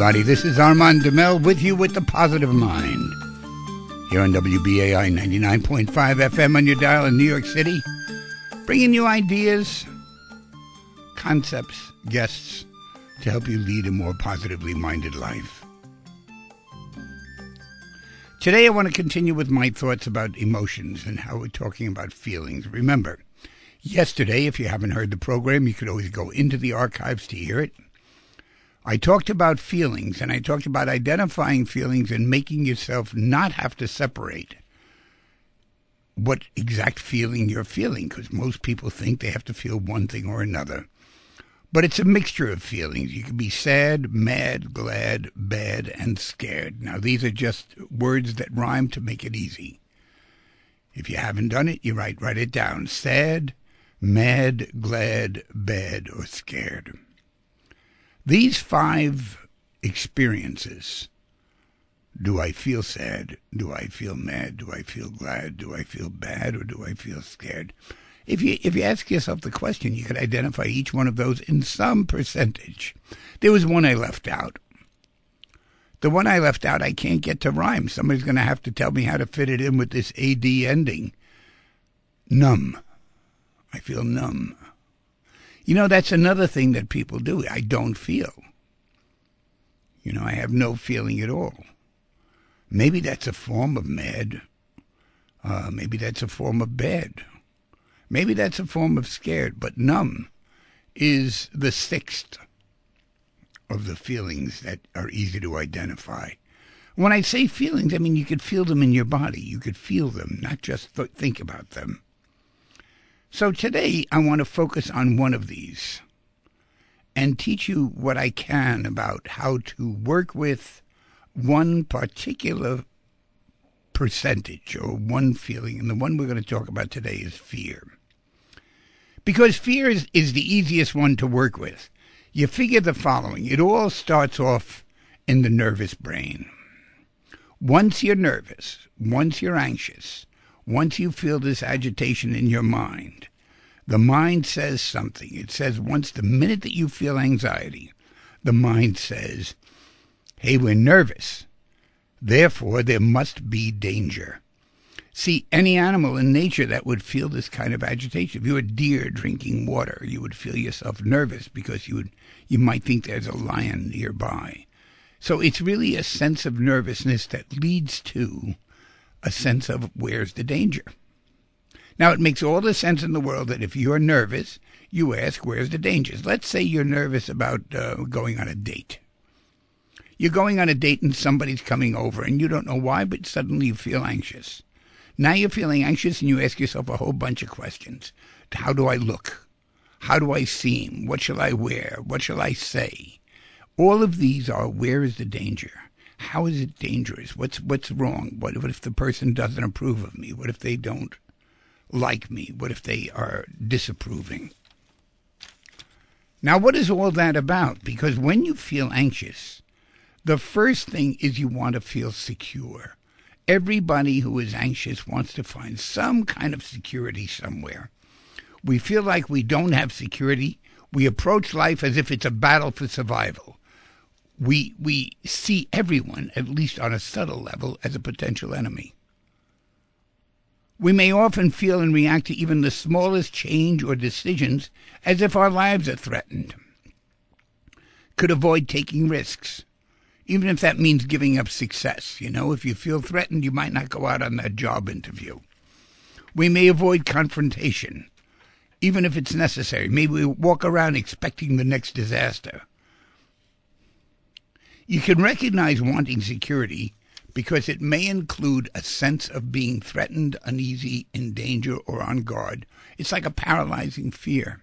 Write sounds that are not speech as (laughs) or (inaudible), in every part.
everybody. This is Armand DiMele with you with the positive mind. Here on WBAI 99.5 FM on your dial in New York City, bringing you ideas, concepts, guests to help you lead a more positively minded life. Today, I want to continue with my thoughts about emotions and how we're talking about feelings. Remember, yesterday, if you haven't heard the program, you could always go into the archives to hear it. I talked about feelings and I talked about identifying feelings and making yourself not have to separate what exact feeling you're feeling because most people think they have to feel one thing or another. But it's a mixture of feelings. You can be sad, mad, glad, bad, and scared. Now, these are just words that rhyme to make it easy. If you haven't done it, you write write it down. Sad, mad, glad, bad, or scared. These five experiences do I feel sad? Do I feel mad? Do I feel glad? Do I feel bad? Or do I feel scared? If you if you ask yourself the question, you could identify each one of those in some percentage. There was one I left out. The one I left out, I can't get to rhyme. Somebody's going to have to tell me how to fit it in with this AD ending. Numb. I feel numb. You know, that's another thing that people do. I don't feel. You know, I have no feeling at all. Maybe that's a form of mad. Uh, maybe that's a form of bad. Maybe that's a form of scared. But numb is the sixth of the feelings that are easy to identify. When I say feelings, I mean you could feel them in your body. You could feel them, not just th- think about them. So today I want to focus on one of these and teach you what I can about how to work with one particular percentage or one feeling. And the one we're going to talk about today is fear. Because fear is, is the easiest one to work with. You figure the following it all starts off in the nervous brain. Once you're nervous, once you're anxious, once you feel this agitation in your mind, the mind says something. It says once the minute that you feel anxiety, the mind says, hey, we're nervous. Therefore, there must be danger. See, any animal in nature that would feel this kind of agitation, if you were a deer drinking water, you would feel yourself nervous because you would, you might think there's a lion nearby. So it's really a sense of nervousness that leads to a sense of where's the danger. Now, it makes all the sense in the world that if you're nervous, you ask, where's the dangers? Let's say you're nervous about uh, going on a date. You're going on a date and somebody's coming over and you don't know why, but suddenly you feel anxious. Now you're feeling anxious and you ask yourself a whole bunch of questions. How do I look? How do I seem? What shall I wear? What shall I say? All of these are where is the danger? How is it dangerous? What's what's wrong? What, what if the person doesn't approve of me? What if they don't like me? What if they are disapproving? Now, what is all that about? Because when you feel anxious, the first thing is you want to feel secure. Everybody who is anxious wants to find some kind of security somewhere. We feel like we don't have security. We approach life as if it's a battle for survival. We, we see everyone, at least on a subtle level, as a potential enemy. We may often feel and react to even the smallest change or decisions as if our lives are threatened. Could avoid taking risks, even if that means giving up success. You know, if you feel threatened, you might not go out on that job interview. We may avoid confrontation, even if it's necessary. Maybe we walk around expecting the next disaster. You can recognize wanting security because it may include a sense of being threatened, uneasy, in danger, or on guard. It's like a paralyzing fear.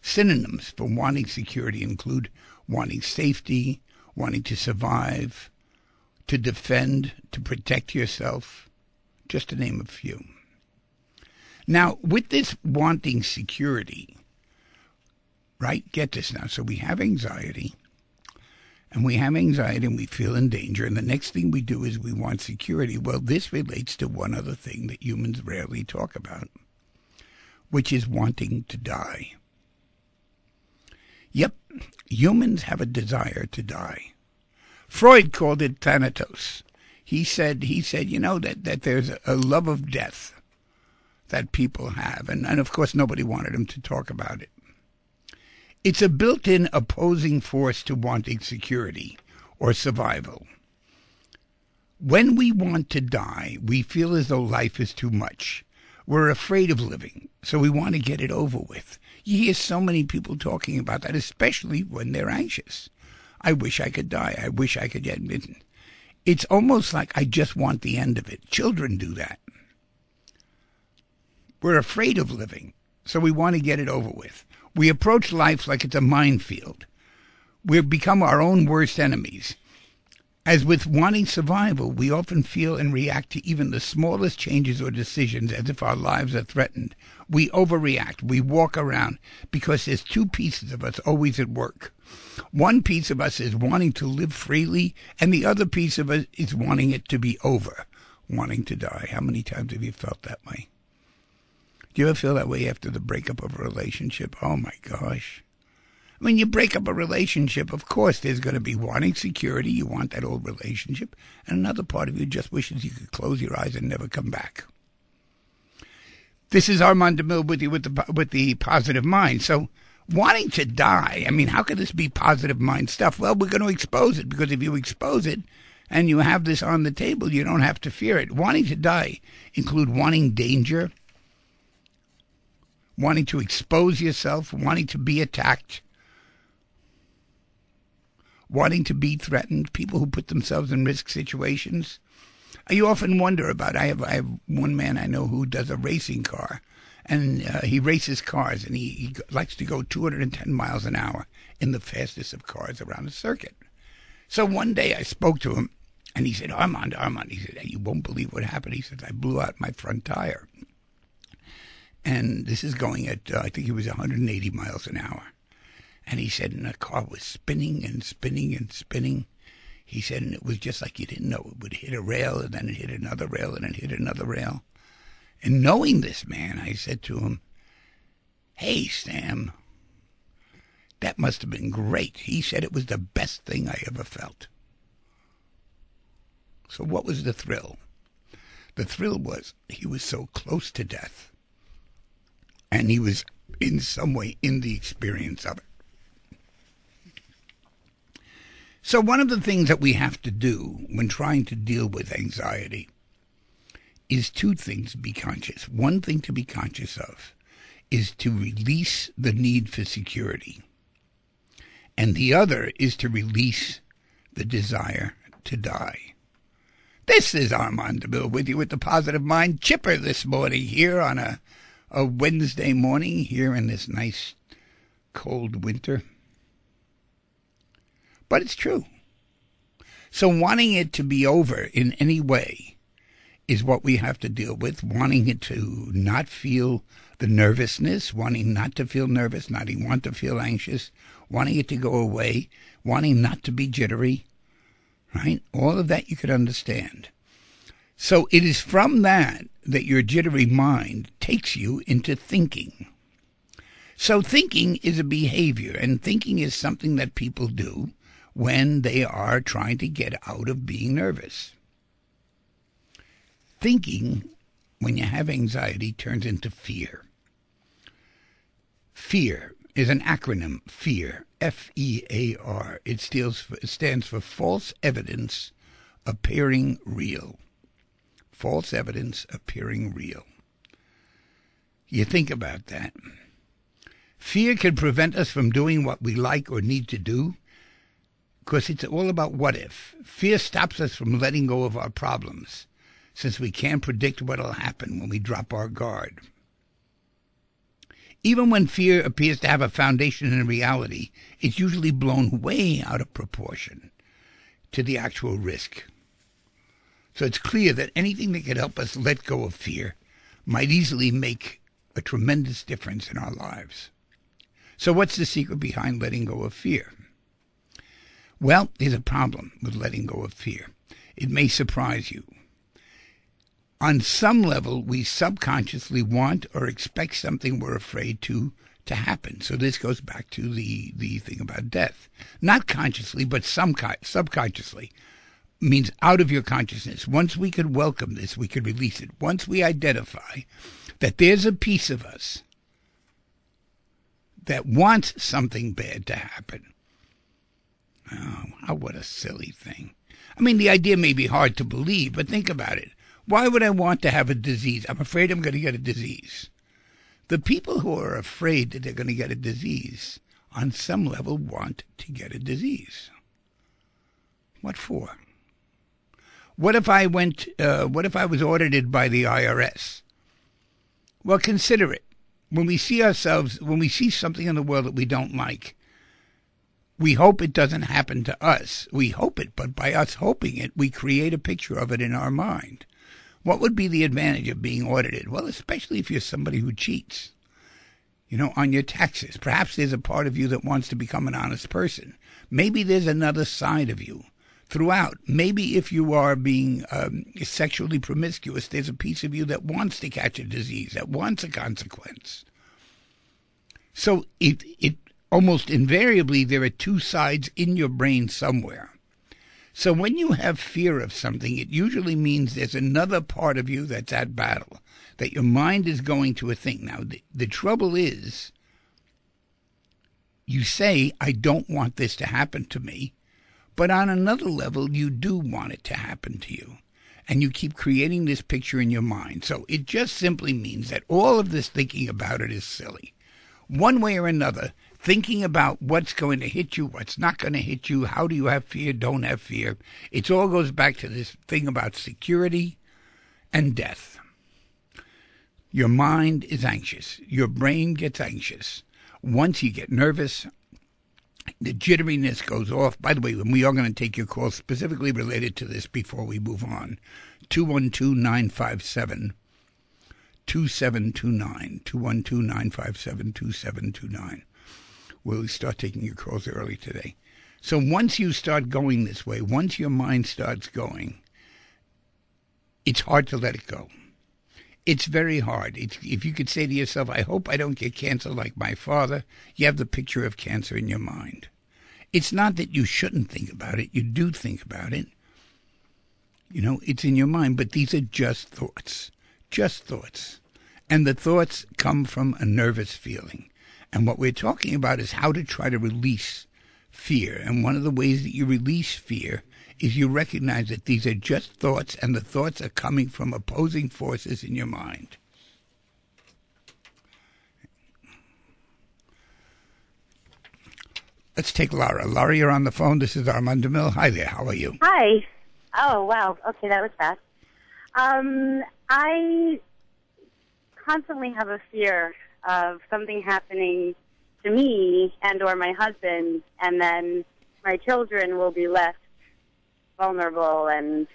Synonyms for wanting security include wanting safety, wanting to survive, to defend, to protect yourself, just to name a few. Now, with this wanting security, right? Get this now. So we have anxiety and we have anxiety and we feel in danger, and the next thing we do is we want security. Well, this relates to one other thing that humans rarely talk about, which is wanting to die. Yep, humans have a desire to die. Freud called it thanatos. He said, he said, you know, that, that there's a love of death that people have. And, and of course, nobody wanted him to talk about it. It's a built in opposing force to wanting security or survival. When we want to die, we feel as though life is too much. We're afraid of living, so we want to get it over with. You hear so many people talking about that, especially when they're anxious. I wish I could die. I wish I could get bitten. It's almost like I just want the end of it. Children do that. We're afraid of living, so we want to get it over with. We approach life like it's a minefield. We've become our own worst enemies. As with wanting survival, we often feel and react to even the smallest changes or decisions as if our lives are threatened. We overreact. We walk around because there's two pieces of us always at work. One piece of us is wanting to live freely, and the other piece of us is wanting it to be over, wanting to die. How many times have you felt that way? Do you ever feel that way after the breakup of a relationship? Oh my gosh. When you break up a relationship, of course, there's going to be wanting security. You want that old relationship. And another part of you just wishes you could close your eyes and never come back. This is Armand DiMele with you with the, with the positive mind. So, wanting to die, I mean, how could this be positive mind stuff? Well, we're going to expose it because if you expose it and you have this on the table, you don't have to fear it. Wanting to die include wanting danger, wanting to expose yourself, wanting to be attacked, wanting to be threatened, people who put themselves in risk situations. You often wonder about. I have I have one man I know who does a racing car, and uh, he races cars, and he, he likes to go 210 miles an hour in the fastest of cars around the circuit. So one day I spoke to him, and he said, "Armand, Armand," he said, "You won't believe what happened." He said, "I blew out my front tire." And this is going at, uh, I think it was 180 miles an hour. And he said, and the car was spinning and spinning and spinning. He said, and it was just like you didn't know. It would hit a rail, and then it hit another rail, and then hit another rail. And knowing this man, I said to him, Hey, Sam, that must have been great. He said it was the best thing I ever felt. So, what was the thrill? The thrill was he was so close to death, and he was in some way in the experience of it. So, one of the things that we have to do when trying to deal with anxiety is two things to be conscious. One thing to be conscious of is to release the need for security, and the other is to release the desire to die. This is Armand DiMele with you with the Positive Mind Chipper this morning here on a, a Wednesday morning here in this nice cold winter. But it's true. So wanting it to be over in any way is what we have to deal with. Wanting it to not feel the nervousness, wanting not to feel nervous, not even want to feel anxious, wanting it to go away, wanting not to be jittery, right? All of that you could understand. So it is from that that your jittery mind takes you into thinking. So thinking is a behavior, and thinking is something that people do when they are trying to get out of being nervous. Thinking, when you have anxiety, turns into fear. Fear is an acronym, FEAR, F E A R. It stands for, false evidence appearing real. False evidence appearing real. You think about that. Fear can prevent us from doing what we like or need to do because it's all about what if. Fear stops us from letting go of our problems, since we can't predict what will happen when we drop our guard. Even when fear appears to have a foundation in reality, it's usually blown way out of proportion to the actual risk. So it's clear that anything that could help us let go of fear might easily make a tremendous difference in our lives. So, what's the secret behind letting go of fear? Well, there's a problem with letting go of fear. It may surprise you. on some level, we subconsciously want or expect something we're afraid to to happen. So this goes back to the the thing about death, not consciously, but some subconsciously means out of your consciousness. Once we could welcome this, we could release it. Once we identify that there's a piece of us that wants something bad to happen. Oh, what a silly thing. I mean, the idea may be hard to believe, but think about it. Why would I want to have a disease? I'm afraid I'm going to get a disease. The people who are afraid that they're going to get a disease, on some level, want to get a disease. What for? What if I went? Uh, what if I was audited by the IRS? Well, consider it. When we see ourselves, when we see something in the world that we don't like, we hope it doesn't happen to us. We hope it, but by us hoping it, we create a picture of it in our mind. What would be the advantage of being audited? Well, especially if you're somebody who cheats. You know, on your taxes. Perhaps there's a part of you that wants to become an honest person. Maybe there's another side of you throughout. Maybe if you are being um, sexually promiscuous, there's a piece of you that wants to catch a disease, that wants a consequence. So it, it almost invariably, there are two sides in your brain somewhere. So when you have fear of something, it usually means there's another part of you that's at battle, that your mind is going to a thing. Now, the, the trouble is, you say, I don't want this to happen to me, but on another level, you do want it to happen to you. And you keep creating this picture in your mind. So it just simply means that all of this thinking about it is silly. One way or another, thinking about what's going to hit you, what's not going to hit you, how do you have fear, don't have fear. It all goes back to this thing about security and death. Your mind is anxious. Your brain gets anxious. Once you get nervous, the jitteriness goes off. By the way, we are going to take your call specifically related to this before we move on. 212 957 2729. 212 957 2729 we'll start taking your calls early today. So once you start going this way, once your mind starts going, it's hard to let it go. It's very hard. It's, if you could say to yourself, I hope I don't get cancer like my father, you have the picture of cancer in your mind. It's not that you shouldn't think about it. You do think about it. You know, it's in your mind, but these are just thoughts. Just thoughts. And the thoughts come from a nervous feeling. And what we're talking about is how to try to release fear. And one of the ways that you release fear is you recognize that these are just thoughts and the thoughts are coming from opposing forces in your mind. Let's take Lara. Lara, you're on the phone. This is Armand DiMele. Hi there. How are you? Hi. Oh, wow. Okay, that was fast. Um, I constantly have a fear of something happening to me and or my husband and then my children will be left vulnerable and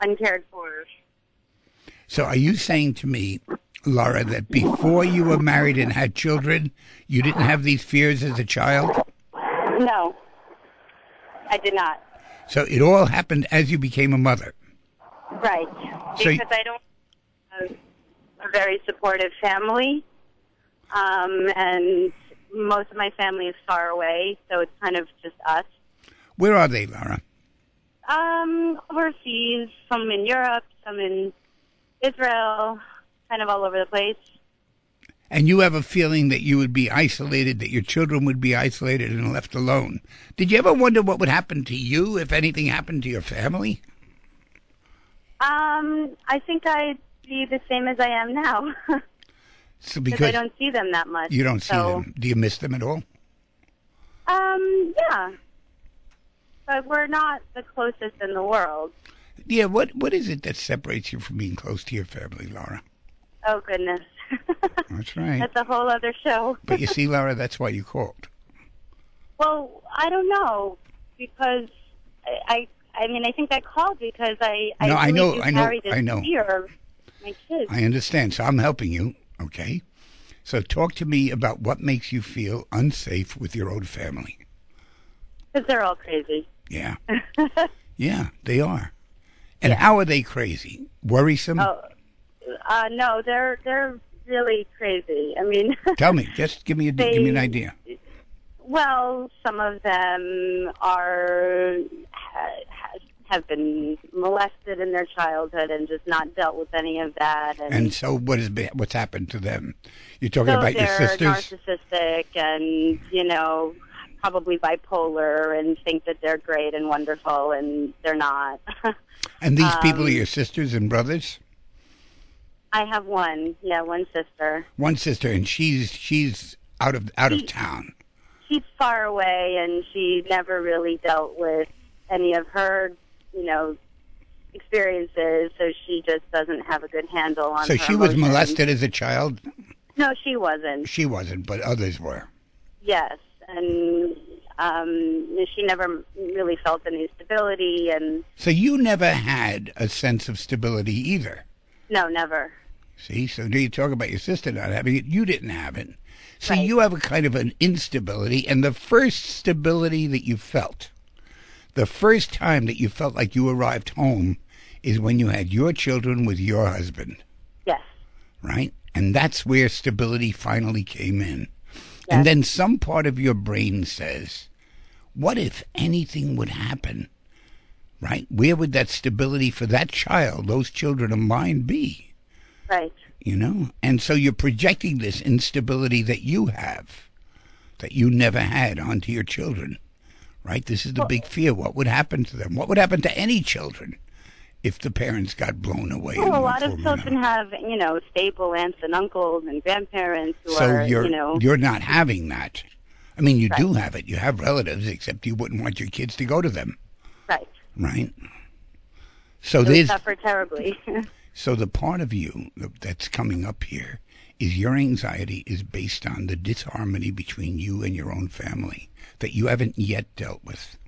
uncared for. So are you saying to me, Laura, that before you were married and had children, you didn't have these fears as a child? No. I did not. So it all happened as you became a mother. Right. So because I don't have a very supportive family um, and most of my family is far away, so it's kind of just us. Where are they, Laura? Um, overseas, some in Europe, some in Israel, kind of all over the place. And you have a feeling that you would be isolated, that your children would be isolated and left alone. Did you ever wonder what would happen to you if anything happened to your family? Um, I think I'd be the same as I am now. (laughs) So because I don't see them that much. You don't see so. them. Do you miss them at all? Um, yeah. But we're not the closest in the world. Yeah, what what is it that separates you from being close to your family, Laura? Oh goodness. (laughs) that's right. That's a whole other show. (laughs) but you see, Laura, that's why you called. Well, I don't know because I, I, I mean, I think I called because I, I no, really I know, I know, I know. fear my kids. I understand, so I'm helping you. Okay. So talk to me about what makes you feel unsafe with your own family. Because they're all crazy. Yeah. (laughs) yeah, they are. And Yeah. how are they crazy? Worrisome? Oh, uh, no, they're they're really crazy. I mean, (laughs) Tell me. Just give me a give me an idea. well, some of them are ha, ha, have been molested in their childhood and just not dealt with any of that. And, And so, what is what's happened to them? You're talking so about your sisters. they're narcissistic and you know probably bipolar and think that they're great and wonderful and they're not. (laughs) And these people are Um, your sisters and brothers. I have one, yeah, one sister. One sister, and she's she's out of out of town. she's far away and she never really dealt with any of her, you know, experiences, so she just doesn't have a good handle on So she was molested as a child. No, she wasn't. She wasn't, but others were. Yes, and um she never really felt any stability and So you never had a sense of stability either. no, never. See, so do you talk about your sister not having it? You didn't have it. So Right. you have a kind of an instability, and the first stability that you felt, the first time that you felt like you arrived home, is when you had your children with your husband, Yes. right? And that's where stability finally came in. And then some part of your brain says, what if anything would happen? Right? Where would that stability for that child, those children of mine, be? Right. you know and so you're projecting this instability that you have that you never had onto your children right this is the big fear what would happen to them what would happen to any children if the parents got blown away Well, a lot of children have, you know, stable aunts and uncles and grandparents who so are, you're you know, you're not having that i mean you do have it you have relatives except you wouldn't want your kids to go to them right. right so They suffer terribly. (laughs) So the part of you that's coming up here is your anxiety is based on the disharmony between you and your own family that you haven't yet dealt with.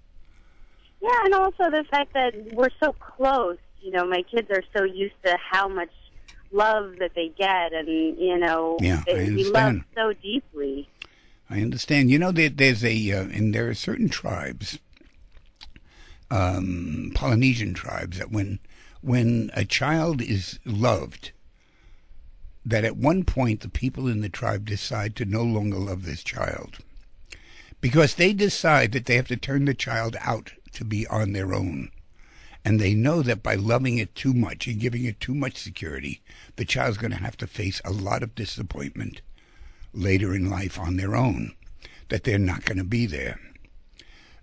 Yeah, and also the fact that we're so close. You know, my kids are so used to how much love that they get, and you know, Yeah, they, we love so deeply. I understand. You know, there, there's a, uh, and there are certain tribes, um, Polynesian tribes, that when when a child is loved, that at one point the people in the tribe decide to no longer love this child because they decide that they have to turn the child out to be on their own. And they know that by loving it too much and giving it too much security, the child's going to have to face a lot of disappointment later in life on their own, that they're not going to be there.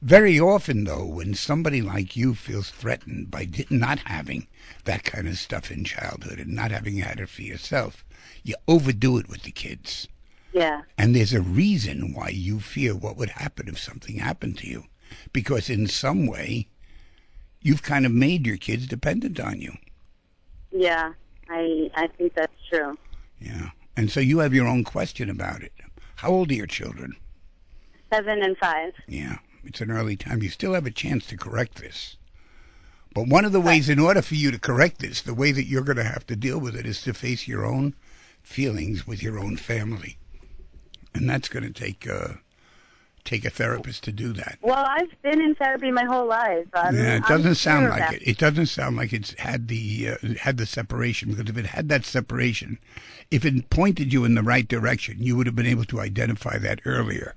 Very often, though, when somebody like you feels threatened by not having that kind of stuff in childhood and not having had it for yourself, you overdo it with the kids. Yeah, And there's a reason why you fear what would happen if something happened to you. Because in some way, you've kind of made your kids dependent on you. yeah. I I think that's true. Yeah. And so you have your own question about it. How old are your children? Seven and five. Yeah, it's an early time. You still have a chance to correct this. But one of the ways, in order for you to correct this, the way that you're going to have to deal with it is to face your own feelings with your own family, and that's going to take uh, take a therapist to do that. Well, I've been in therapy my whole life. I'm, yeah, it I'm doesn't sound sure like it. It doesn't sound like it's had the uh, had the separation because if it had that separation, if it pointed you in the right direction, you would have been able to identify that earlier.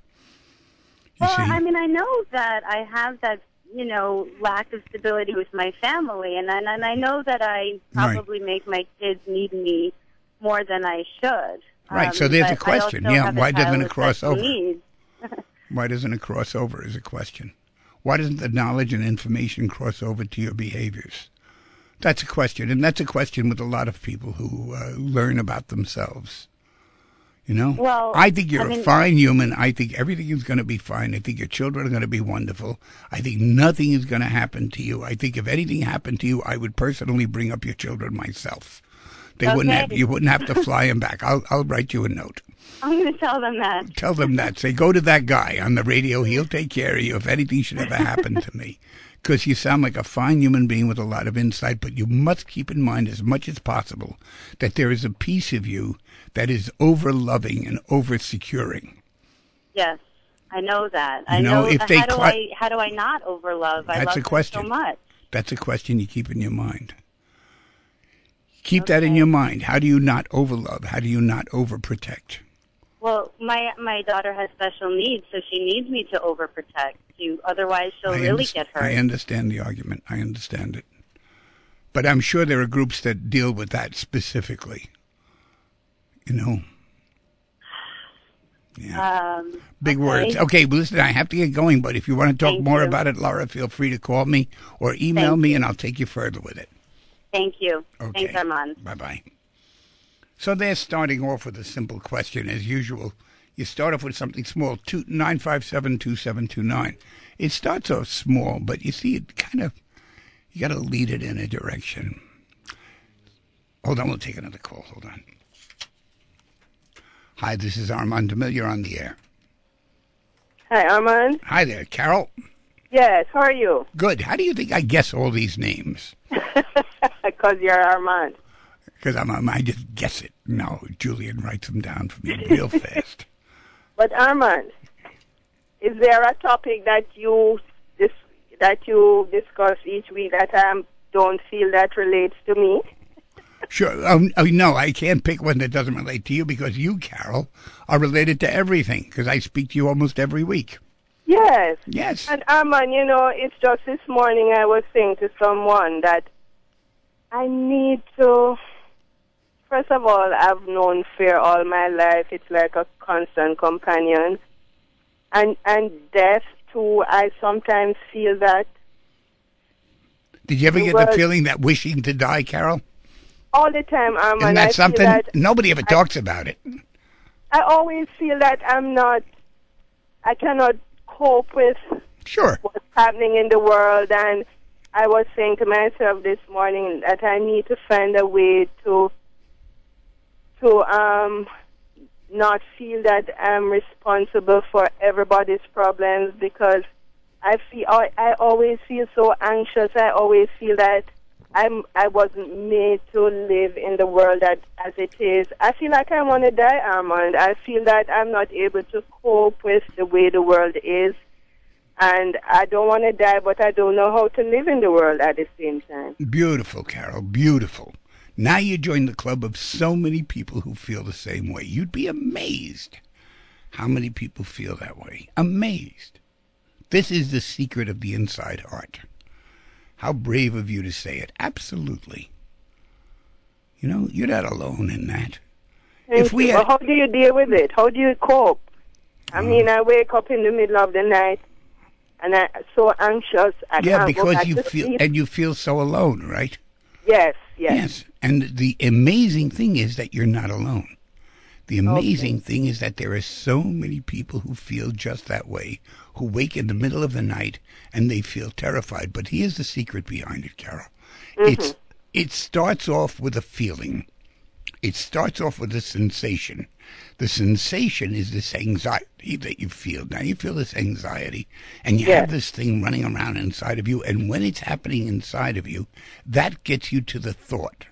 You Well, see? I mean, I know that I have that, you know, lack of stability with my family, and and, and I know that I Right. probably make my kids need me more than I should. Right, so there's a question. Yeah, why doesn't it cross over? (laughs) Why doesn't it cross over is a question. Why doesn't the knowledge and information cross over to your behaviors? That's a question, and that's a question with a lot of people who uh, learn about themselves. You know, Well, I think you're I a mean- fine human. I think everything is going to be fine. I think your children are going to be wonderful. I think nothing is going to happen to you. I think if anything happened to you, I would personally bring up your children myself. They wouldn't have. You wouldn't have to fly them back. I'll I'll write you a note. I'm going to tell them that. Tell them that. Say, go to that guy on the radio. He'll take care of you if anything should ever happen to me. (laughs) Because you sound like a fine human being with a lot of insight, but you must keep in mind as much as possible that there is a piece of you that is over loving and over securing. Yes, I know that. I You know, know. if they how do I how do I not overlove? I That's love a question. so much. That's a question you keep in your mind. Keep that in your mind. How do you not overlove? How do you not overprotect? Well, my my daughter has special needs, so she needs me to overprotect. You, otherwise, she'll I really get hurt. I understand the argument. I understand it. But I'm sure there are groups that deal with that specifically. You know? Yeah. um, Big okay. words. Okay, well, listen, I have to get going, but if you want to talk Thank more you. about it, Laura, feel free to call me or email Thank me you. and I'll take you further with it. Thank you. Okay. Thanks, Armand. Bye bye. So they're starting off with a simple question as usual. You start off with something small, two nine five seven two seven two nine. It starts off small, but you see it kind of you gotta lead it in a direction. Hold on, we'll take another call. Hold on. Hi, this is Armand DiMele. You're on the air. Hi, Armand. Hi there, Carol. Yes, how are you? Good. How do you think I guess all these names? (laughs) Because you're Armand. Because I'm, I'm, I just guess it. No, Julian writes them down for me (laughs) real fast. But Armand, is there a topic that you dis- that you discuss each week that I don't feel that relates to me? Sure. Um, no, I can't pick one that doesn't relate to you because you, Carol, are related to everything because I speak to you almost every week. Yes. Yes. And Armand, you know, it's just this morning I was saying to someone that I need to. First of all, I've known fear all my life. It's like a constant companion, and and death too. I sometimes feel that Did you ever get the feeling that wishing to die, Carol? all the time, Armand. Isn't I that something? That Nobody ever I- talks about it. I always feel that I'm not. I cannot cope with Sure. what's happening in the world, and I was saying to myself this morning that I need to find a way to to um not feel that I'm responsible for everybody's problems because I feel I, I always feel so anxious. I always feel that I'm I wasn't made to live in the world that as it is. I feel like I want to die, Armand. I feel that I'm not able to cope with the way the world is and I don't want to die, but I don't know how to live in the world at the same time. Beautiful, Carol. Beautiful. Now you join the club of so many people who feel the same way. You'd be amazed how many people feel that way. Amazed. This is the secret of the inside heart. How brave of you to say it. Absolutely. You know, you're not alone in that. Thank If we had- But how do you deal with it? How do you cope? I mean, I wake up in the middle of the night, and I'm so anxious. I yeah, because you feel sleep. and you feel so alone, right? Yes, yes, Yes. And the amazing thing is that you're not alone. The amazing thing is that there are so many people who feel just that way, who wake in the middle of the night and they feel terrified. But here's the secret behind it, Carol. It's mm-hmm. it starts off with a feeling. It starts off with a sensation. The sensation is this anxiety that you feel. Now you feel this anxiety, and you Yeah. have this thing running around inside of you. And when it's happening inside of you, that gets you to the thought.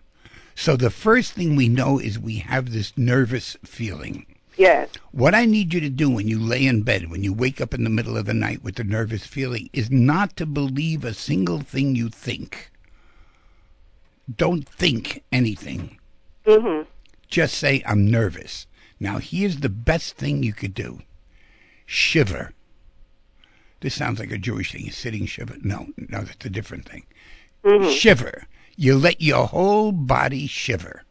So the first thing we know is we have this nervous feeling. yes. What I need you to do when you lay in bed, when you wake up in the middle of the night with the nervous feeling, is not to believe a single thing you think. Don't think anything. Hmm Just say, I'm nervous. Now, here's the best thing you could do shiver. This sounds like a Jewish thing. Sitting shiver. No, no, that's a different thing. Shiver. You let your whole body shiver.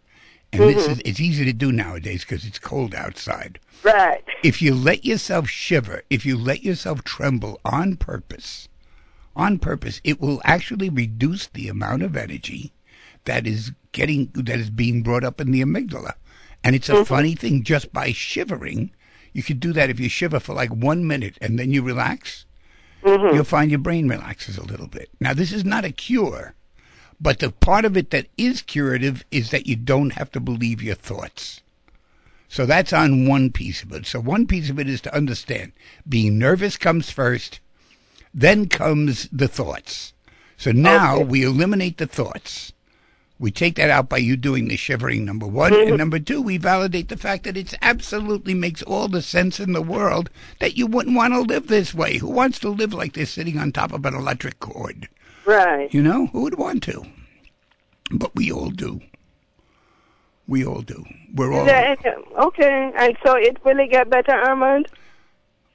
And this is it's easy to do nowadays because it's cold outside. Right. If you let yourself shiver, if you let yourself tremble on purpose, on purpose, it will actually reduce the amount of energy that is getting that is being brought up in the amygdala. And it's a mm-hmm. funny thing just by shivering, you could do that if you shiver for like 1 minute and then you relax. Mm-hmm. You'll find your brain relaxes a little bit. Now this is not a cure, but the part of it that is curative is that you don't have to believe your thoughts. So that's on one piece of it. So one piece of it is to understand being nervous comes first, then comes the thoughts. So now Okay. we eliminate the thoughts. We take that out by you doing the shivering, number one. And number two, we validate the fact that it absolutely makes all the sense in the world that you wouldn't want to live this way. Who wants to live like this sitting on top of an electric cord? Right. You know, who would want to? But we all do. We all do. We're all. Any- okay, and so it really get better, Armand?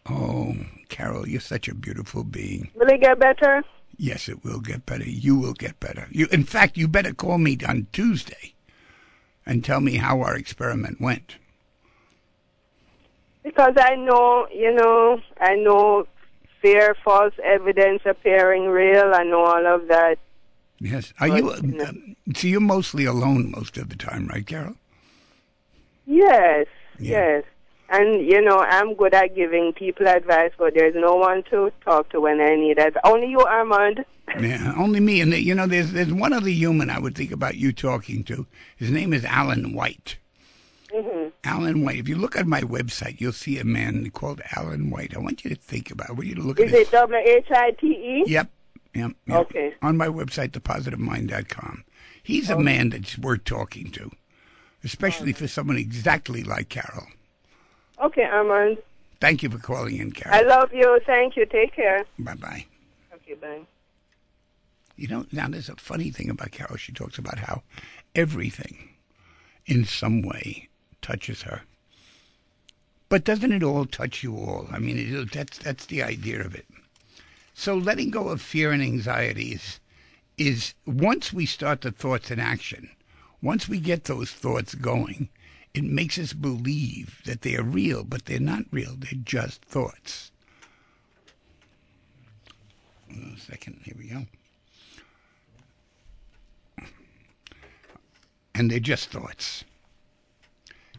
Oh, Carol, you're such a beautiful being. Will it get better? Yes, it will get better. You will get better. You, in fact, you better call me on Tuesday and tell me how our experiment went. Because I know, you know, I know fear, false evidence appearing real. I know all of that. Yes. Are you? But, no. um, so you're mostly alone most of the time, right, Carol? Yes, Yeah. yes. And, you know, I'm good at giving people advice, but there's no one to talk to when I need it. Only you, Armand. Yeah, only me. And you know, there's there's one other human I would think about you talking to. His name is Alan White. hmm Alan White. If you look at my website, you'll see a man called Alan White. I want you to think about. I want you to look Is at his. it W H I T E? Yep. Yep. yep. Okay. On my website, thepositivemind.com. He's a man that's worth talking to, especially for someone exactly like Carol. Okay, Armand. Thank you for calling in, Carol. I love you. Thank you. Take care. Bye bye. Okay, bye. You know, now there's a funny thing about Carol. She talks about how everything in some way touches her. But doesn't it all touch you all? I mean, it, that's that's the idea of it. So letting go of fear and anxieties is once we start the thoughts in action, once we get those thoughts going, it makes us believe that they are real, but they're not real. They're just thoughts. Hold on a second. Here we go. and they're just thoughts.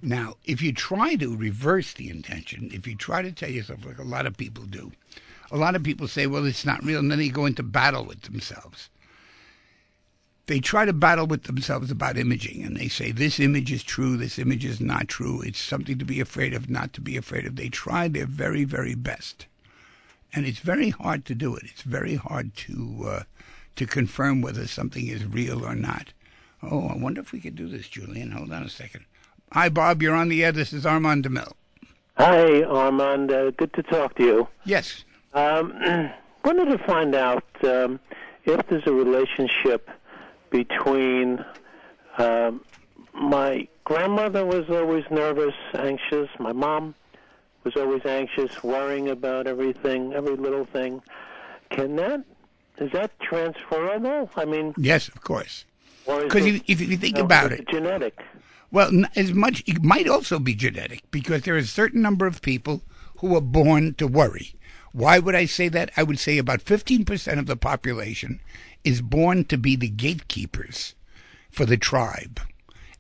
Now, if you try to reverse the intention, if you try to tell yourself, like a lot of people do, a lot of people say, well, it's not real, and then they go into battle with themselves. They try to battle with themselves about imaging, and they say, this image is true, this image is not true, it's something to be afraid of, not to be afraid of. They try their very, very best. And it's very hard to do it. It's very hard to uh, to confirm whether something is real or not. Oh, I wonder if we could do this, Julian. Hold on a second. Hi, Bob. You're on the air. This is Armand DiMele. Hi, Armand. Uh, good to talk to you. Yes. Um, (clears throat) wanted to find out um, if there's a relationship between um, my grandmother was always nervous, anxious. My mom was always anxious, worrying about everything, every little thing. Can that is that transferable? I mean, Yes, of course. Because if, if you think know, about it, genetic. well, as much it might also be genetic because there is a certain number of people who are born to worry. Why would I say that? I would say about 15% of the population is born to be the gatekeepers for the tribe.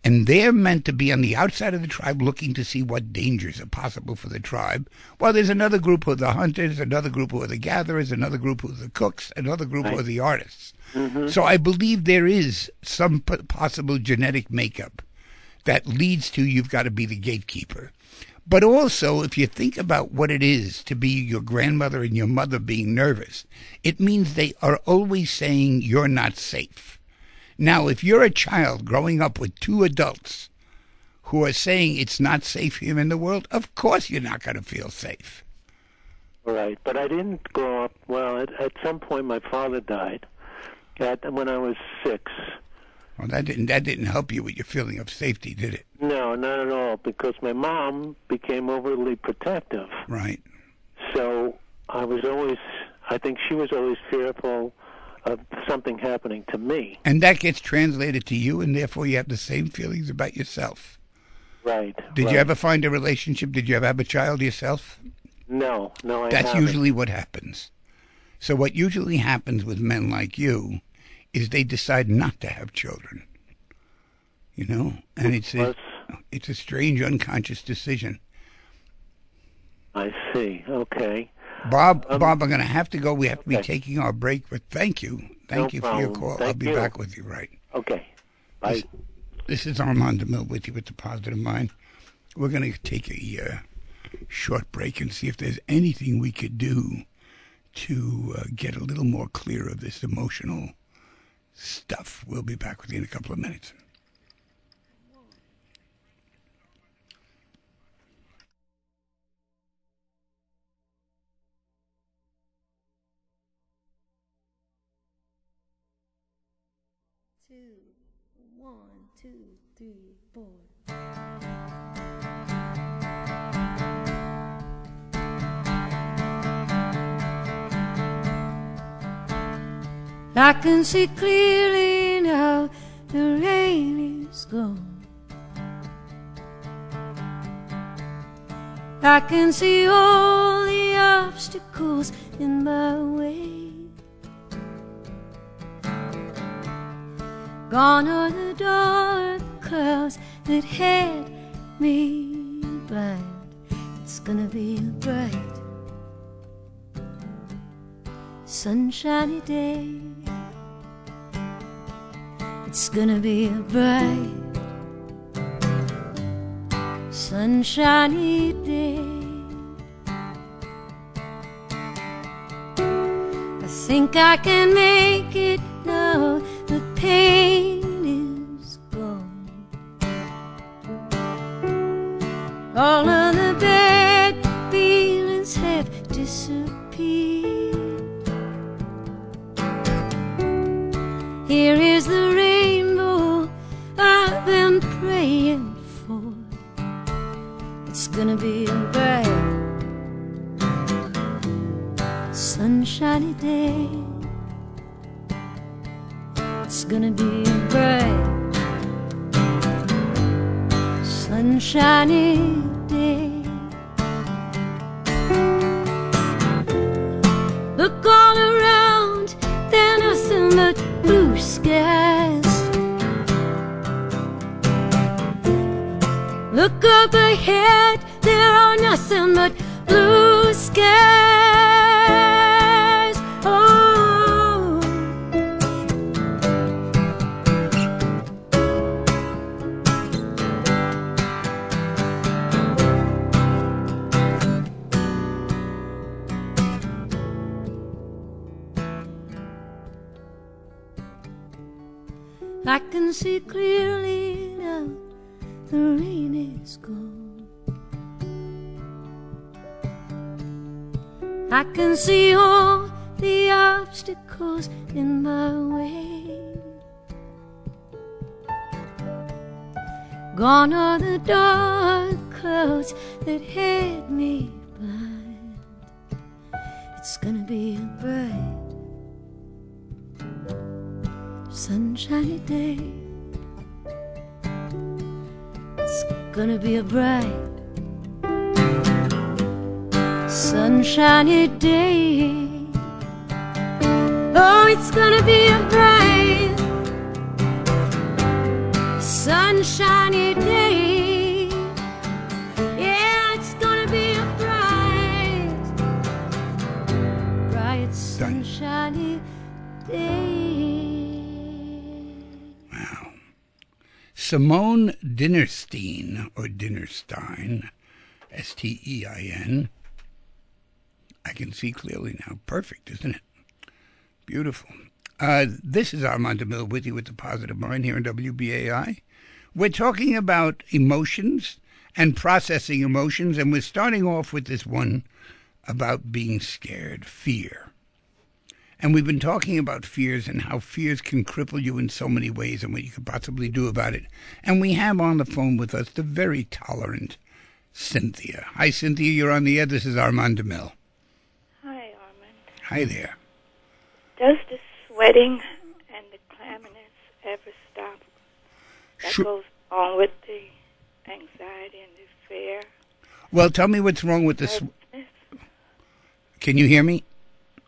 And they're meant to be on the outside of the tribe looking to see what dangers are possible for the tribe. While there's another group who are the hunters, another group who are the gatherers, another group who are the cooks, another group who are the artists. Mm-hmm. So I believe there is some possible genetic makeup that leads to you've got to be the gatekeeper. But also, if you think about what it is to be your grandmother and your mother being nervous, it means they are always saying you're not safe. Now, if you're a child growing up with two adults who are saying it's not safe here in the world, of course you're not going to feel safe. Right, but I didn't grow up. Well, at, at some point, my father died. At when I was six. Well, that didn't that didn't help you with your feeling of safety, did it? No, not at all, because my mom became overly protective. Right. So I was always. I think she was always fearful of something happening to me. And that gets translated to you, and therefore you have the same feelings about yourself. Right. Did right. you ever find a relationship? Did you ever have a child yourself? No, no, I That's haven't. usually what happens. So what usually happens with men like you is they decide not to have children. You know, and it's a, it's a strange unconscious decision. I see. Okay. Bob, Um, Bob, I'm going to have to go. We have to be okay. taking our break, but thank you, thank No you for your call. I'll be you. back with you. Right. Okay. Bye. This is Armand DiMele with you with the Positive Mind. We're going to take a uh, short break and see if there's anything we could do to uh, get a little more clear of this emotional stuff. We'll be back with you in a couple of minutes. two, one, two, three, four. I can see clearly now the rain is gone. I can see all the obstacles in my way. Gone are the dark clouds that had me blind. It's gonna be a bright, sunshiny day. It's gonna be a bright, sunshiny day. I think I can make it now. The pain is gone. All day. It's gonna be a bright, sunshiny day. Look all around, there are nothing but blue skies. Look up ahead, there are nothing but blue skies. See clearly now the rain is gone. I can see all the obstacles in my way. Gone are the dark clouds that hid me blind. It's gonna be a bright, sunshiny day. Gonna be a bright, sunshiny day. Oh, it's gonna be a bright, sunshiny day. Yeah, it's gonna be a bright, bright, sunshiny day. Simone Dinnerstein, or Dinnerstein, S T E I N. I can see clearly now. Perfect, isn't it? Beautiful. Uh, this is Armand DiMele with you with the Positive Mind here in WBAI. We're talking about emotions and processing emotions, and we're starting off with this one about being scared, fear. And we've been talking about fears and how fears can cripple you in so many ways and what you could possibly do about it. And we have on the phone with us the very tolerant Cynthia. Hi, Cynthia. You're on the air. This is Armand DiMele. Hi, Armand. Hi there. Does the sweating and the clamminess ever stop? That Sure. goes on with the anxiety and the fear. Well, tell me what's wrong with this. Can you hear me?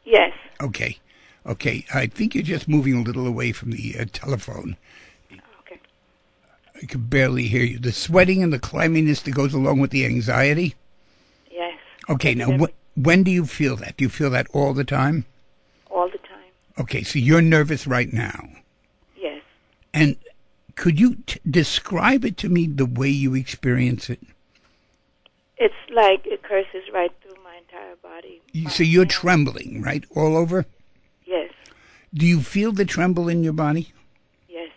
Yes. Okay. Okay. I think you're just moving a little away from the uh, telephone. Okay. I can barely hear you. The sweating and the clamminess that goes along with the anxiety. Yes. Okay. Now, wh- when do you feel that? Do you feel that all the time? All the time. Okay. So you're nervous right now. Yes. And could you t- describe it to me the way you experience it? It's like it curses right through my entire body. You, so you're trembling, right? All over? Do you feel the tremble in your body? Yes.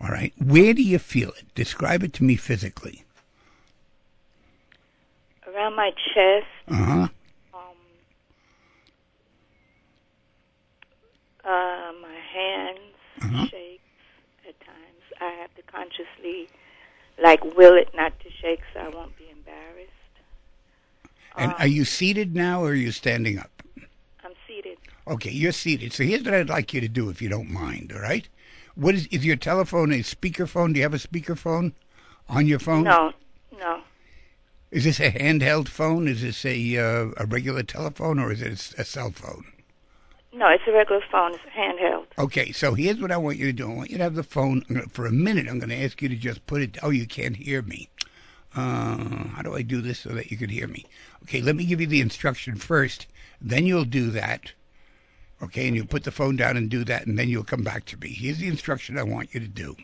All right. Where do you feel it? Describe it to me physically. Around my chest. Uh huh. Um, uh, my hands uh-huh. shake at times. I have to consciously, like, will it not to shake so I won't be embarrassed. And um, are you seated now or are you standing up? Okay, you're seated. So here's what I'd like you to do if you don't mind, all right? What is is your telephone a speakerphone? Do you have a speakerphone on your phone? No, no. Is this a handheld phone? Is this a uh, a regular telephone or is it a cell phone? No, it's a regular phone. It's handheld. Okay, so here's what I want you to do. I want you to have the phone for a minute. I'm going to ask you to just put it. Oh, you can't hear me. Uh, how do I do this so that you can hear me? Okay, let me give you the instruction first. Then you'll do that. Okay, and you'll put the phone down and do that, and then you'll come back to me. Here's the instruction I want you to do.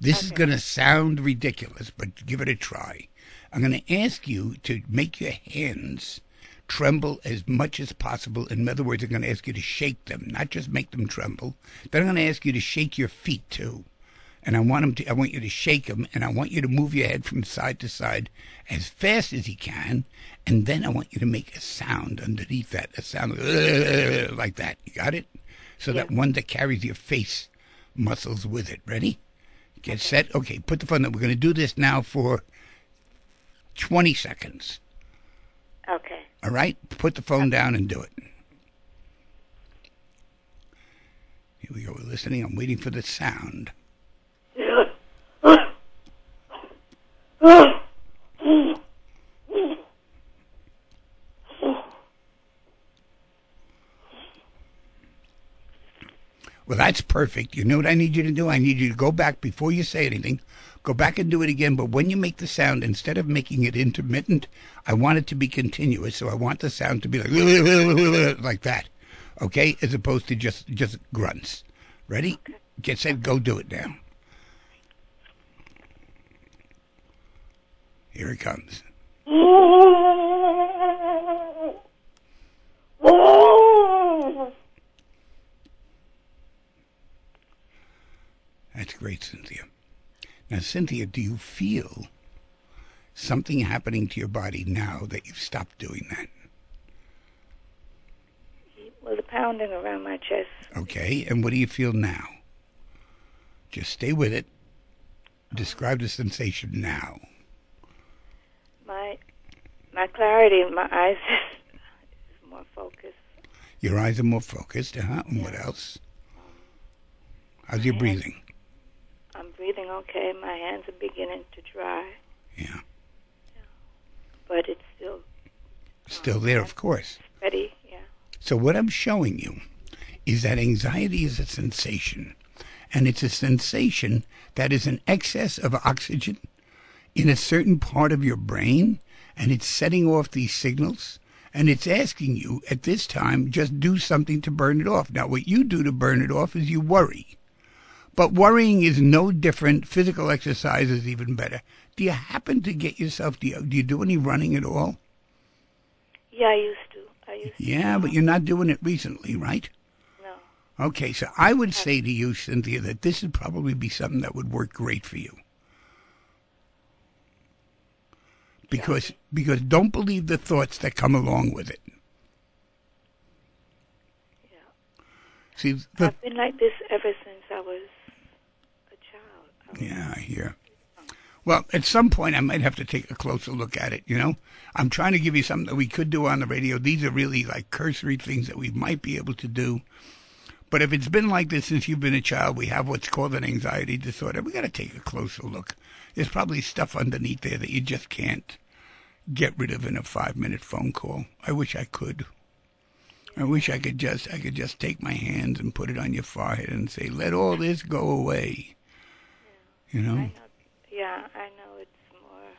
This is going to sound ridiculous, but give it a try. I'm going to ask you to make your hands tremble as much as possible. In other words, I'm going to ask you to shake them, not just make them tremble. Then I'm going to ask you to shake your feet too. And I want 'em to. I want you to shake him and I want you to move your head from side to side as fast as you can. And then I want you to make a sound underneath that, a sound (laughs) like that. You got it? So that one that carries your face muscles with it. Ready? Get set. Okay, put the phone down. We're going to do this now for 20 seconds. Okay. All right? Put the phone down and do it. Here we go. We're listening. I'm waiting for the sound. Well, that's perfect. You know what I need you to do? I need you to go back before you say anything. Go back and do it again. But when you make the sound, instead of making it intermittent, I want it to be continuous. So I want the sound to be like (laughs) like that, okay, as opposed to just just grunts. Ready? Get set. Go do it now. Here he comes. That's great, Cynthia. Now, Cynthia, do you feel something happening to your body now that you've stopped doing that? Well, the pounding around my chest. Okay, and what do you feel now? Just stay with it. Describe the sensation now. My clarity in my eyes is, (laughs) is more focused. Your eyes are more focused. Uh-huh. And what else? How's your breathing? I'm breathing okay. My hands are beginning to dry, Yeah. but it's still Still there, of course. ready. Yeah. So what I'm showing you is that anxiety is a sensation, and it's a sensation that is an excess of oxygen in a certain part of your brain, and it's setting off these signals, and it's asking you at this time just do something to burn it off. Now, what you do to burn it off is you worry. But worrying is no different. Physical exercise is even better. Do you happen to get yourself? Do you, do you do any running at all? Yeah, I used to. I used to. Yeah, but you're not doing it recently, right? No. Okay, so I would say to you, Cynthia, that this would probably be something that would work great for you. Because because don't believe the thoughts that come along with it. Yeah. See, the, I've been like this ever since I was a child. Was- yeah, I hear. Well, at some point, I might have to take a closer look at it. You know, I'm trying to give you something that we could do on the radio. These are really like cursory things that we might be able to do. But if it's been like this since you've been a child, we have what's called an anxiety disorder. We got to take a closer look. There's probably stuff underneath there that you just can't get rid of in a five-minute phone call. I wish I could. I wish I could just I could just take my hands and put it on your forehead and say, "Let all this go away." You know. I know. Yeah, I know it's more.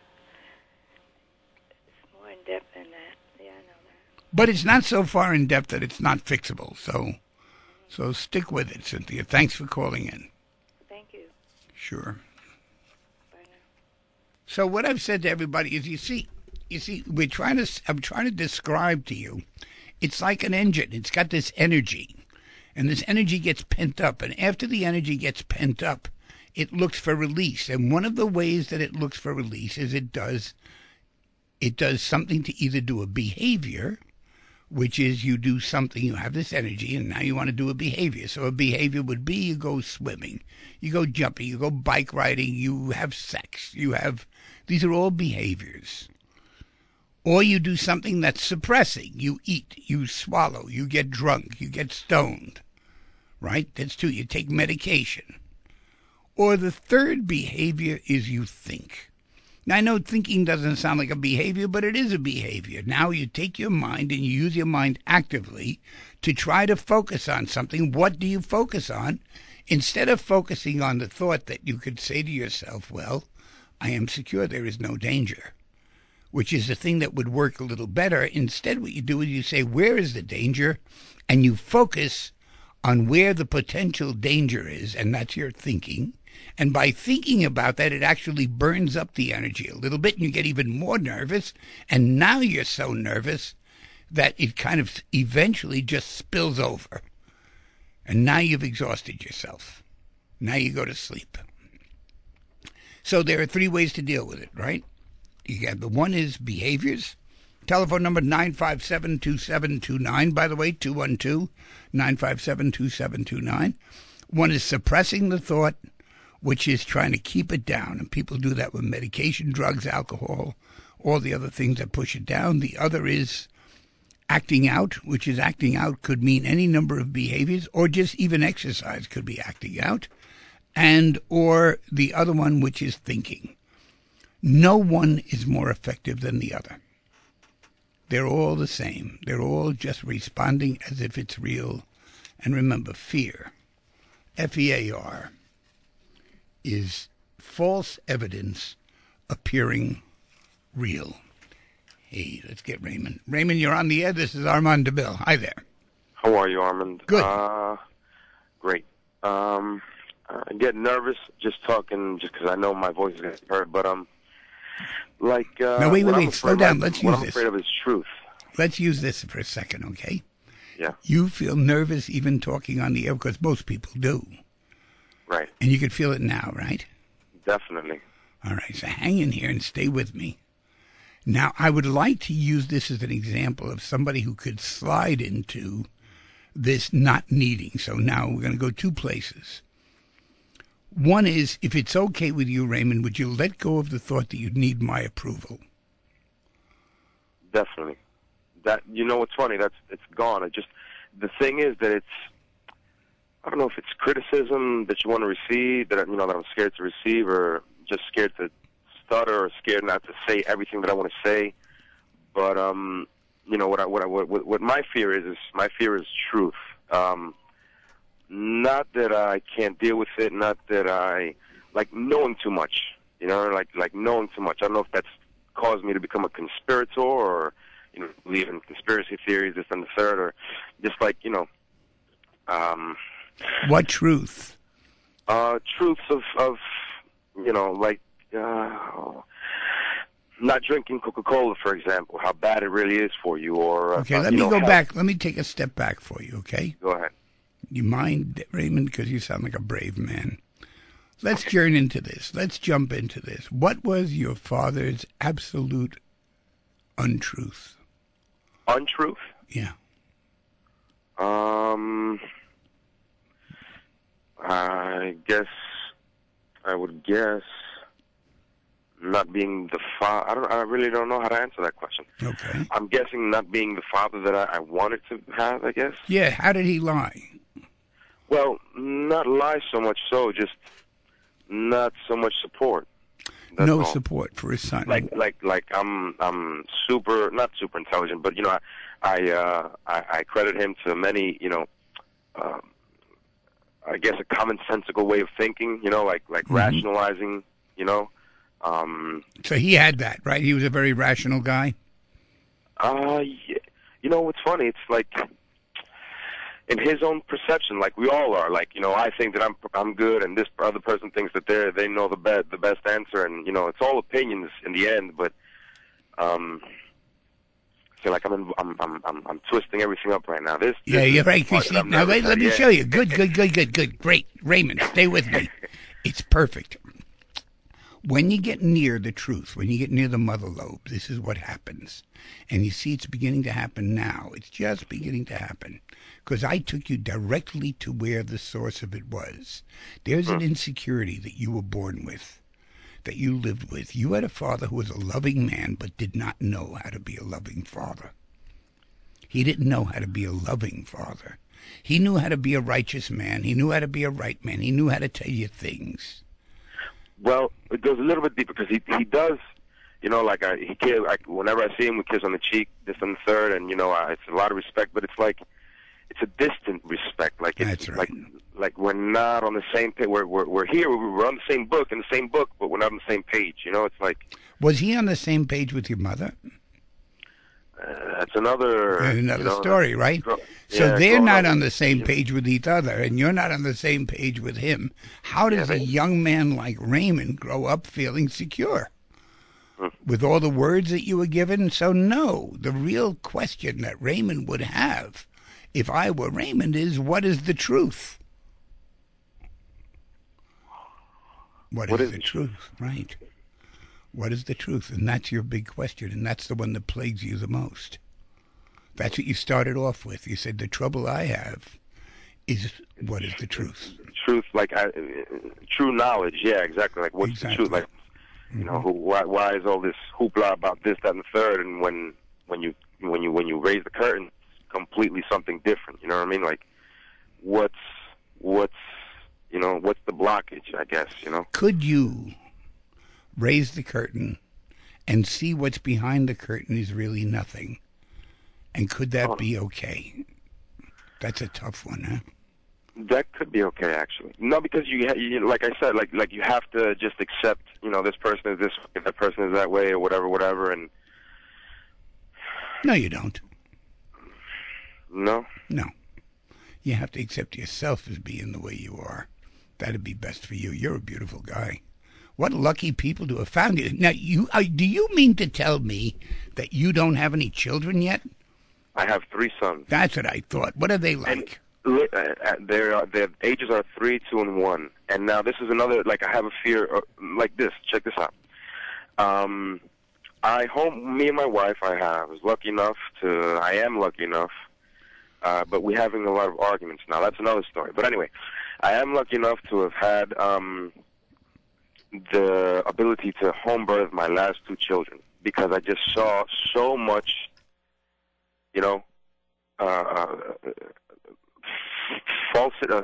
It's more in depth than that. Yeah, I know that. But it's not so far in depth that it's not fixable. So, so stick with it, Cynthia. Thanks for calling in. Thank you. Sure. So what I've said to everybody is, you see, you see, we're trying to. I'm trying to describe to you. It's like an engine. It's got this energy, and this energy gets pent up. And after the energy gets pent up, it looks for release. And one of the ways that it looks for release is it does. It does something to either do a behavior, which is you do something, you have this energy, and now you want to do a behavior. So a behavior would be you go swimming, you go jumping, you go bike riding, you have sex, you have. These are all behaviors. Or you do something that's suppressing. You eat, you swallow, you get drunk, you get stoned. Right? That's two. You take medication. Or the third behavior is you think. Now, I know thinking doesn't sound like a behavior, but it is a behavior. Now you take your mind and you use your mind actively to try to focus on something. What do you focus on? Instead of focusing on the thought that you could say to yourself, well, I am secure, there is no danger, which is the thing that would work a little better. Instead, what you do is you say, where is the danger? And you focus on where the potential danger is, and that's your thinking. And by thinking about that, it actually burns up the energy a little bit, and you get even more nervous. And now you're so nervous that it kind of eventually just spills over. And now you've exhausted yourself. Now you go to sleep. So there are three ways to deal with it, right? You got the one is behaviors. Telephone number 957 2729. By the way, 212 957 2729. One is suppressing the thought, which is trying to keep it down. And people do that with medication, drugs, alcohol, all the other things that push it down. The other is acting out, which is acting out could mean any number of behaviors, or just even exercise could be acting out. And or the other one, which is thinking. No one is more effective than the other. They're all the same. They're all just responding as if it's real. And remember, fear, F E A R, is false evidence appearing real. Hey, let's get Raymond. Raymond, you're on the air. This is Armand DiMele. Hi there. How are you, Armand? Good. Uh, great. Um, I get nervous just talking, just because I know my voice is going to be heard. But um, like uh, No, wait, wait, wait. Slow down. of- Let's what use I'm this. afraid of is truth. Let's use this for a second, okay? Yeah. You feel nervous even talking on the air because most people do. Right. And you can feel it now, right? Definitely. All right, so hang in here and stay with me. Now, I would like to use this as an example of somebody who could slide into this not needing. So now we're going to go two places. One is if it's okay with you, Raymond, would you let go of the thought that you'd need my approval? Definitely. That you know what's funny? That's it's gone. It just the thing is that it's I don't know if it's criticism that you want to receive that you know that I'm scared to receive or just scared to stutter or scared not to say everything that I want to say. But um, you know what I what I what what my fear is is my fear is truth. Um, not that I can't deal with it, not that I like knowing too much. You know, like like knowing too much. I don't know if that's caused me to become a conspirator or you know believe in conspiracy theories, this and the third, or just like you know, um, What truth? uh, truths of of you know like uh, not drinking Coca Cola, for example, how bad it really is for you, or uh, Okay, uh, let me know, go health. back. Let me take a step back for you, okay? Go ahead. You mind, Raymond? Because you sound like a brave man. Let's journey into this. Let's jump into this. What was your father's absolute untruth? Untruth. Yeah. Um, I guess I would guess not being the father. I don't. I really don't know how to answer that question. Okay. I'm guessing not being the father that I, I wanted to have. I guess. Yeah. How did he lie? Well, not lie so much. So just not so much support. That's no all. support for his son. like like like I'm I'm super not super intelligent, but you know I I uh, I, I credit him to many you know um, I guess a commonsensical way of thinking. You know, like like Mm-hmm. rationalizing. You know, um, so he had that, right? He was a very rational guy. uh, yeah, you know what's funny? It's like in his own perception, like we all are. Like you know, I think that I'm I'm good, and this other person thinks that they they know the best the best answer, and you know, it's all opinions in the end. But um, I feel like I'm in, I'm, I'm I'm I'm twisting everything up right now. This Yeah, this you're is right. the part Christine. that I'm Now nervous let, let me yeah. show you. Good, good, good, good, good. Great, Raymond. Stay with me. (laughs) It's perfect. When you get near the truth, when you get near the mother lobe, this is what happens. And you see, it's beginning to happen now. It's just beginning to happen. Because I took you directly to where the source of it was. There's an hmm. insecurity that you were born with, that you lived with. You had a father who was a loving man, but did not know how to be a loving father. He didn't know how to be a loving father. He knew how to be a righteous man. He knew how to be a right man. He knew how to tell you things. Well, it goes a little bit deeper because he he does, you know, like I he kiss, like whenever I see him, we kiss on the cheek, this and the third, and you know, I, it's a lot of respect, but it's like it's a distant respect, like it's That's right. like like we're not on the same page. We're we're we're here, we're on the same book in the same book, but we're not on the same page. You know, it's like Was he on the same page with your mother? uh, that's another Another you know, story, right? gro- So yeah, they're not on the same page with each other, and you're not on the same page with him. How does Yeah, a young man like Raymond grow up feeling secure? Hmm. With all the words that you were given? So, no, the real question that Raymond would have, if I were Raymond, is what is the truth? What what is, is the truth? Right. What is the truth? And that's your big question, and that's the one that plagues you the most. That's what you started off with. You said the trouble I have is what is the truth? truth, like I, true knowledge. Yeah, exactly. Like what's Exactly. the truth? Like you know, mm-hmm. who, why, why is all this hoopla about this, that, and the third? And when when you when you when you raise the curtain, completely something different. You know what I mean? Like what's what's you know what's the blockage? I guess you know. Could you raise the curtain and see what's behind the curtain is really nothing? And could that oh. be okay? That's a tough one, huh? That could be okay, actually. No, because you, you, like I said, like like you have to just accept, you know, this person is this, way, that person is that way, or whatever, whatever, and No, you don't. No, No. You have to accept yourself as being the way you are. That'd be best for you. You're a beautiful guy. What lucky people to have found you. Now, you uh, do you mean to tell me that you don't have any children yet? I have three sons. That's what I thought. What are they like? Li- uh, uh, their their ages are three, two, and one. And now this is another. Like I have a fear. Uh, like this. Check this out. Um, I home. Me and my wife. I have was lucky enough to. I am lucky enough. Uh, but we're having a lot of arguments now. That's another story. But anyway, I am lucky enough to have had um, the ability to home birth my last two children because I just saw so much. You know, uh, false, uh,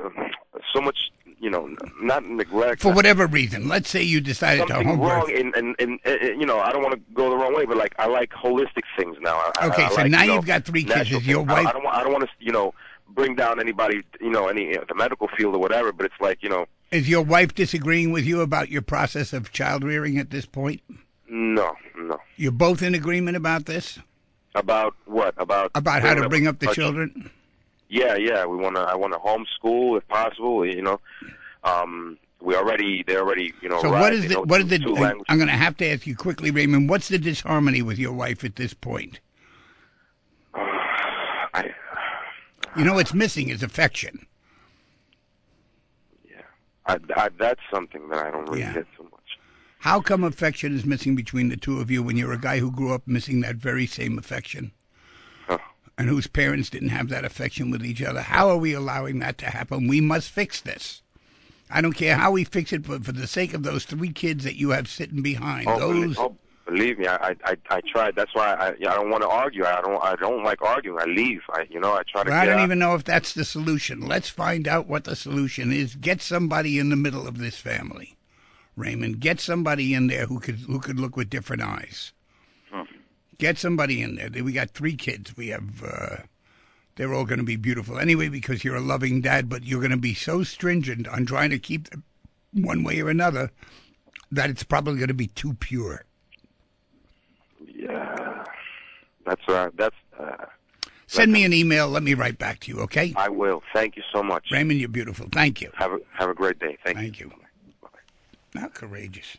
so much, you know, not neglect. For whatever reason, let's say you decided to something home wrong birth. in, in, in, in, you know, I don't want to go the wrong way, but like I like holistic things now. I, I- Okay, I so like, now you know, you've got three kids. Is your. I- wife- I, don't want, I don't want to, you know, bring down anybody, you know, any uh, the medical field or whatever. But it's like, you know, Is your wife disagreeing with you about your process of child rearing at this point? no, no. You're both in agreement about this? About what? About About how to bring up the our- children? Yeah, yeah. We want to. I want to homeschool if possible. You know, um, we already. They already. You know. So what is the know, what is the? two languages. I'm going to have to ask you quickly, Raymond. What's the disharmony with your wife at this point? (sighs) I, You know, what's missing is affection. yeah. I, I, that's something that I don't really Yeah. get so much. How come affection is missing between the two of you when you're a guy who grew up missing that very same affection? And whose parents didn't have that affection with each other? How are we allowing that to happen? We must fix this. I don't care how we fix it, but for the sake of those three kids that you have sitting behind, Oh, those believe, oh, believe me, I, I, I tried. That's why I, I don't want to argue. I don't, I don't like arguing. I leave. I, you know, I try to. Well, I don't out. even know if that's the solution. Let's find out what the solution is. Get somebody in the middle of this family, Raymond. Get somebody in there who could who could look with different eyes. Get somebody in there. We got three kids. We have. Uh, they're all going to be beautiful anyway because you're a loving dad. But you're going to be so stringent on trying to keep them one way or another that it's probably going to be too pure. Yeah, that's uh, that's. Uh, Send me an email. Let me write back to you. Okay, I will. Thank you so much. Raymond. You're beautiful. Thank you. Have a have a great day. Thank, Thank you. Bye-bye. How courageous.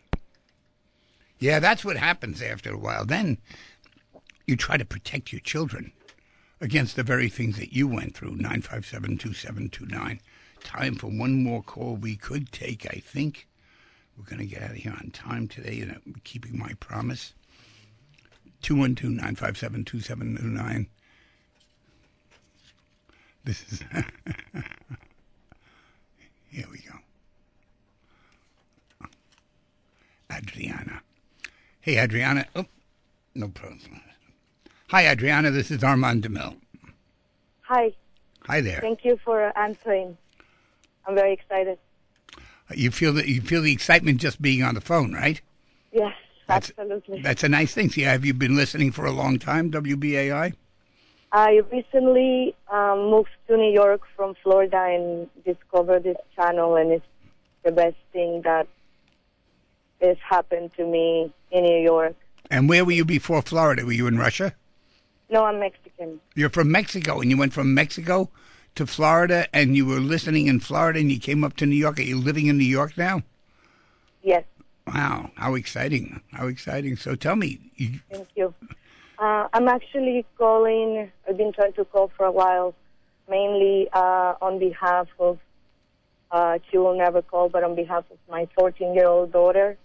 Yeah, that's what happens after a while. Then you try to protect your children against the very things that you went through. 957 2729. Time for one more call we could take, I think. We're going to get out of here on time today, and I'm keeping my promise. 212 957 2729. This is. (laughs) Here we go. Adriana. Hey, Adriana. Oh, no problem. Hi, Adriana. This is Armand DiMele. Hi. Hi there. Thank you for answering. I'm very excited. You feel that you feel the excitement just being on the phone, right? Yes, That's- absolutely. That's a nice thing. See, have you been listening for a long time, WBAI? I recently um, moved to New York from Florida and discovered this channel, and it's the best thing that has happened to me in New York. And where were you before Florida? Were you in Russia? No, I'm Mexican. You're from Mexico, and you went from Mexico to Florida, and you were listening in Florida, and you came up to New York. Are you living in New York now? Yes, Wow, how exciting! How exciting! So tell me, you, thank you. Uh, I'm actually calling, I've been trying to call for a while, mainly uh, on behalf of, uh, she will never call, but on behalf of my 14 year old daughter.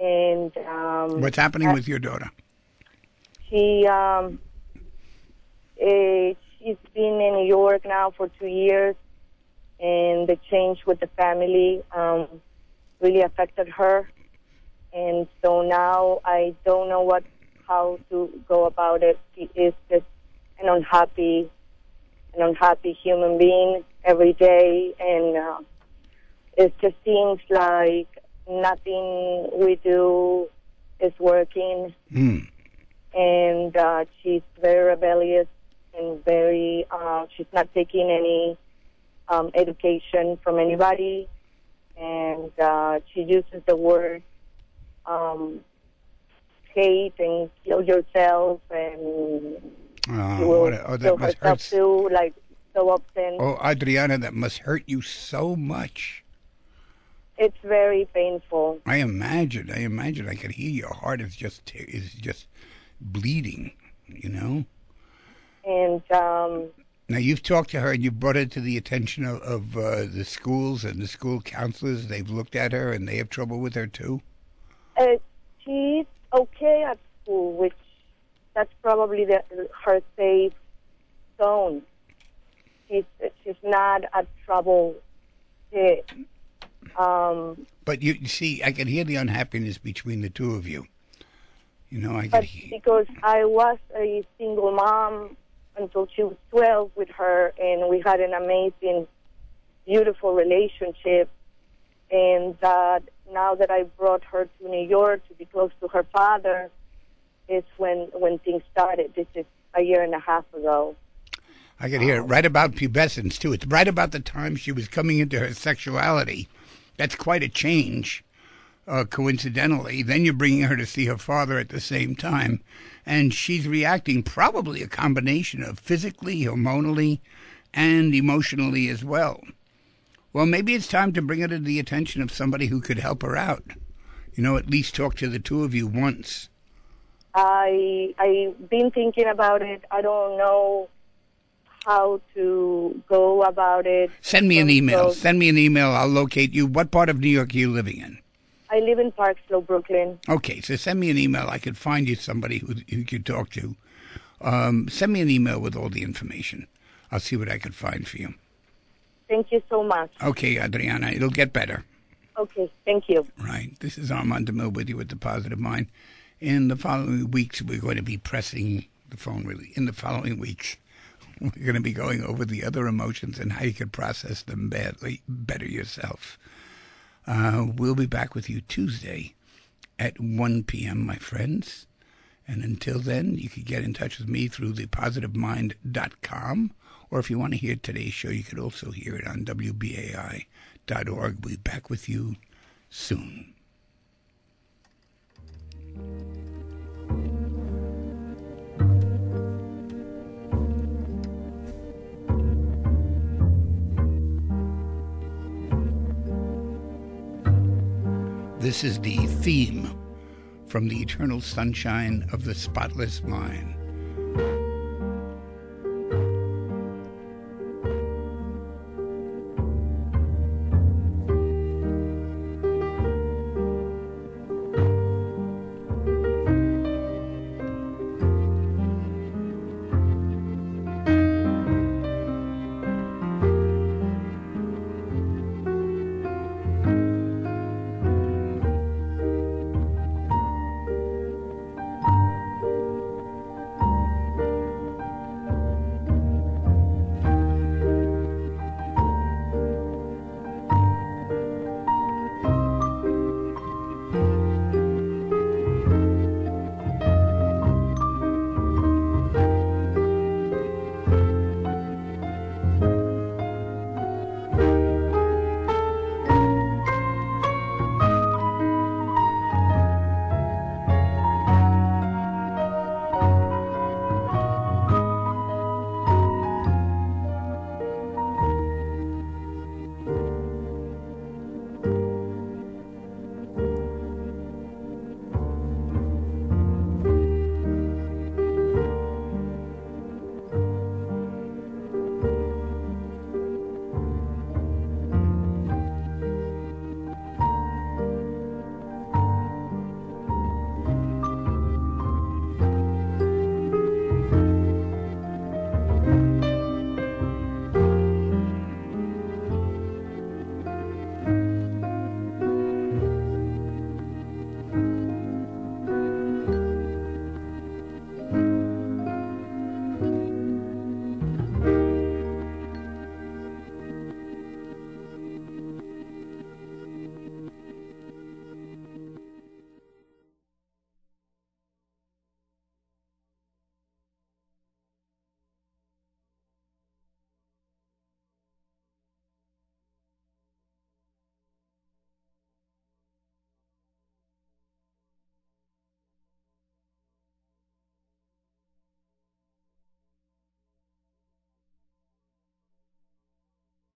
And um, what's happening I- with your daughter? She um, eh, she's been in New York now for two years, and the change with the family um, really affected her. And so now I don't know what how to go about it. She is just an unhappy, an unhappy human being every day, and uh, it just seems like nothing we do is working Hmm. And uh, she's very rebellious and very uh, she's not taking any um, education from anybody and uh, she uses the word um, hate and kill yourself and Uh, she will a- oh, kill that must herself hurt. too like so often Oh, Adriana, that must hurt you so much. it's very painful I imagine. I imagine. I could hear your heart is just is just bleeding. You know. and um, Now you've talked to her and you've brought it to the attention of, of uh, the schools and the school counselors. They've looked at her and they have trouble with her too. Uh, she's okay at school, which that's probably the, her safe zone. She's she's not at trouble. Um, But you, you see, I can hear the unhappiness between the two of you. You know, I could but hear. because I was a single mom until she was 12 with her, and we had an amazing, beautiful relationship. And that now that I brought her to New York to be close to her father, is when when things started. This is a year and a half ago. I could hear it right about pubescence too. It's right about the time she was coming into her sexuality. That's quite a change, uh, coincidentally. Then you're bringing her to see her father at the same time, and she's reacting probably a combination of physically, hormonally, and emotionally as well. Well, maybe it's time to bring her to the attention of somebody who could help her out. You know, at least talk to the two of you once. I I've been thinking about it. I don't know how to go about it. Send me an email. Send me an email. I'll locate you. What part of New York are you living in? I live in Park Slope, Brooklyn. Okay, so send me an email. I could find you somebody who you could talk to. Um, send me an email with all the information. I'll see what I can find for you. Thank you so much. Okay, Adriana, it'll get better. Okay, thank you. Right. This is Armand DiMele with you with the Positive Mind. In the following weeks, we're going to be pressing the phone really. In the following weeks, (laughs) we're going to be going over the other emotions and how you can process them badly better yourself. Uh, we'll be back with you Tuesday at 1 p.m., my friends. And until then, you can get in touch with me through thepositivemind.com. Or if you want to hear today's show, you could also hear it on WBAI.org. We'll be back with you soon. This is the theme from the eternal sunshine of the spotless mind.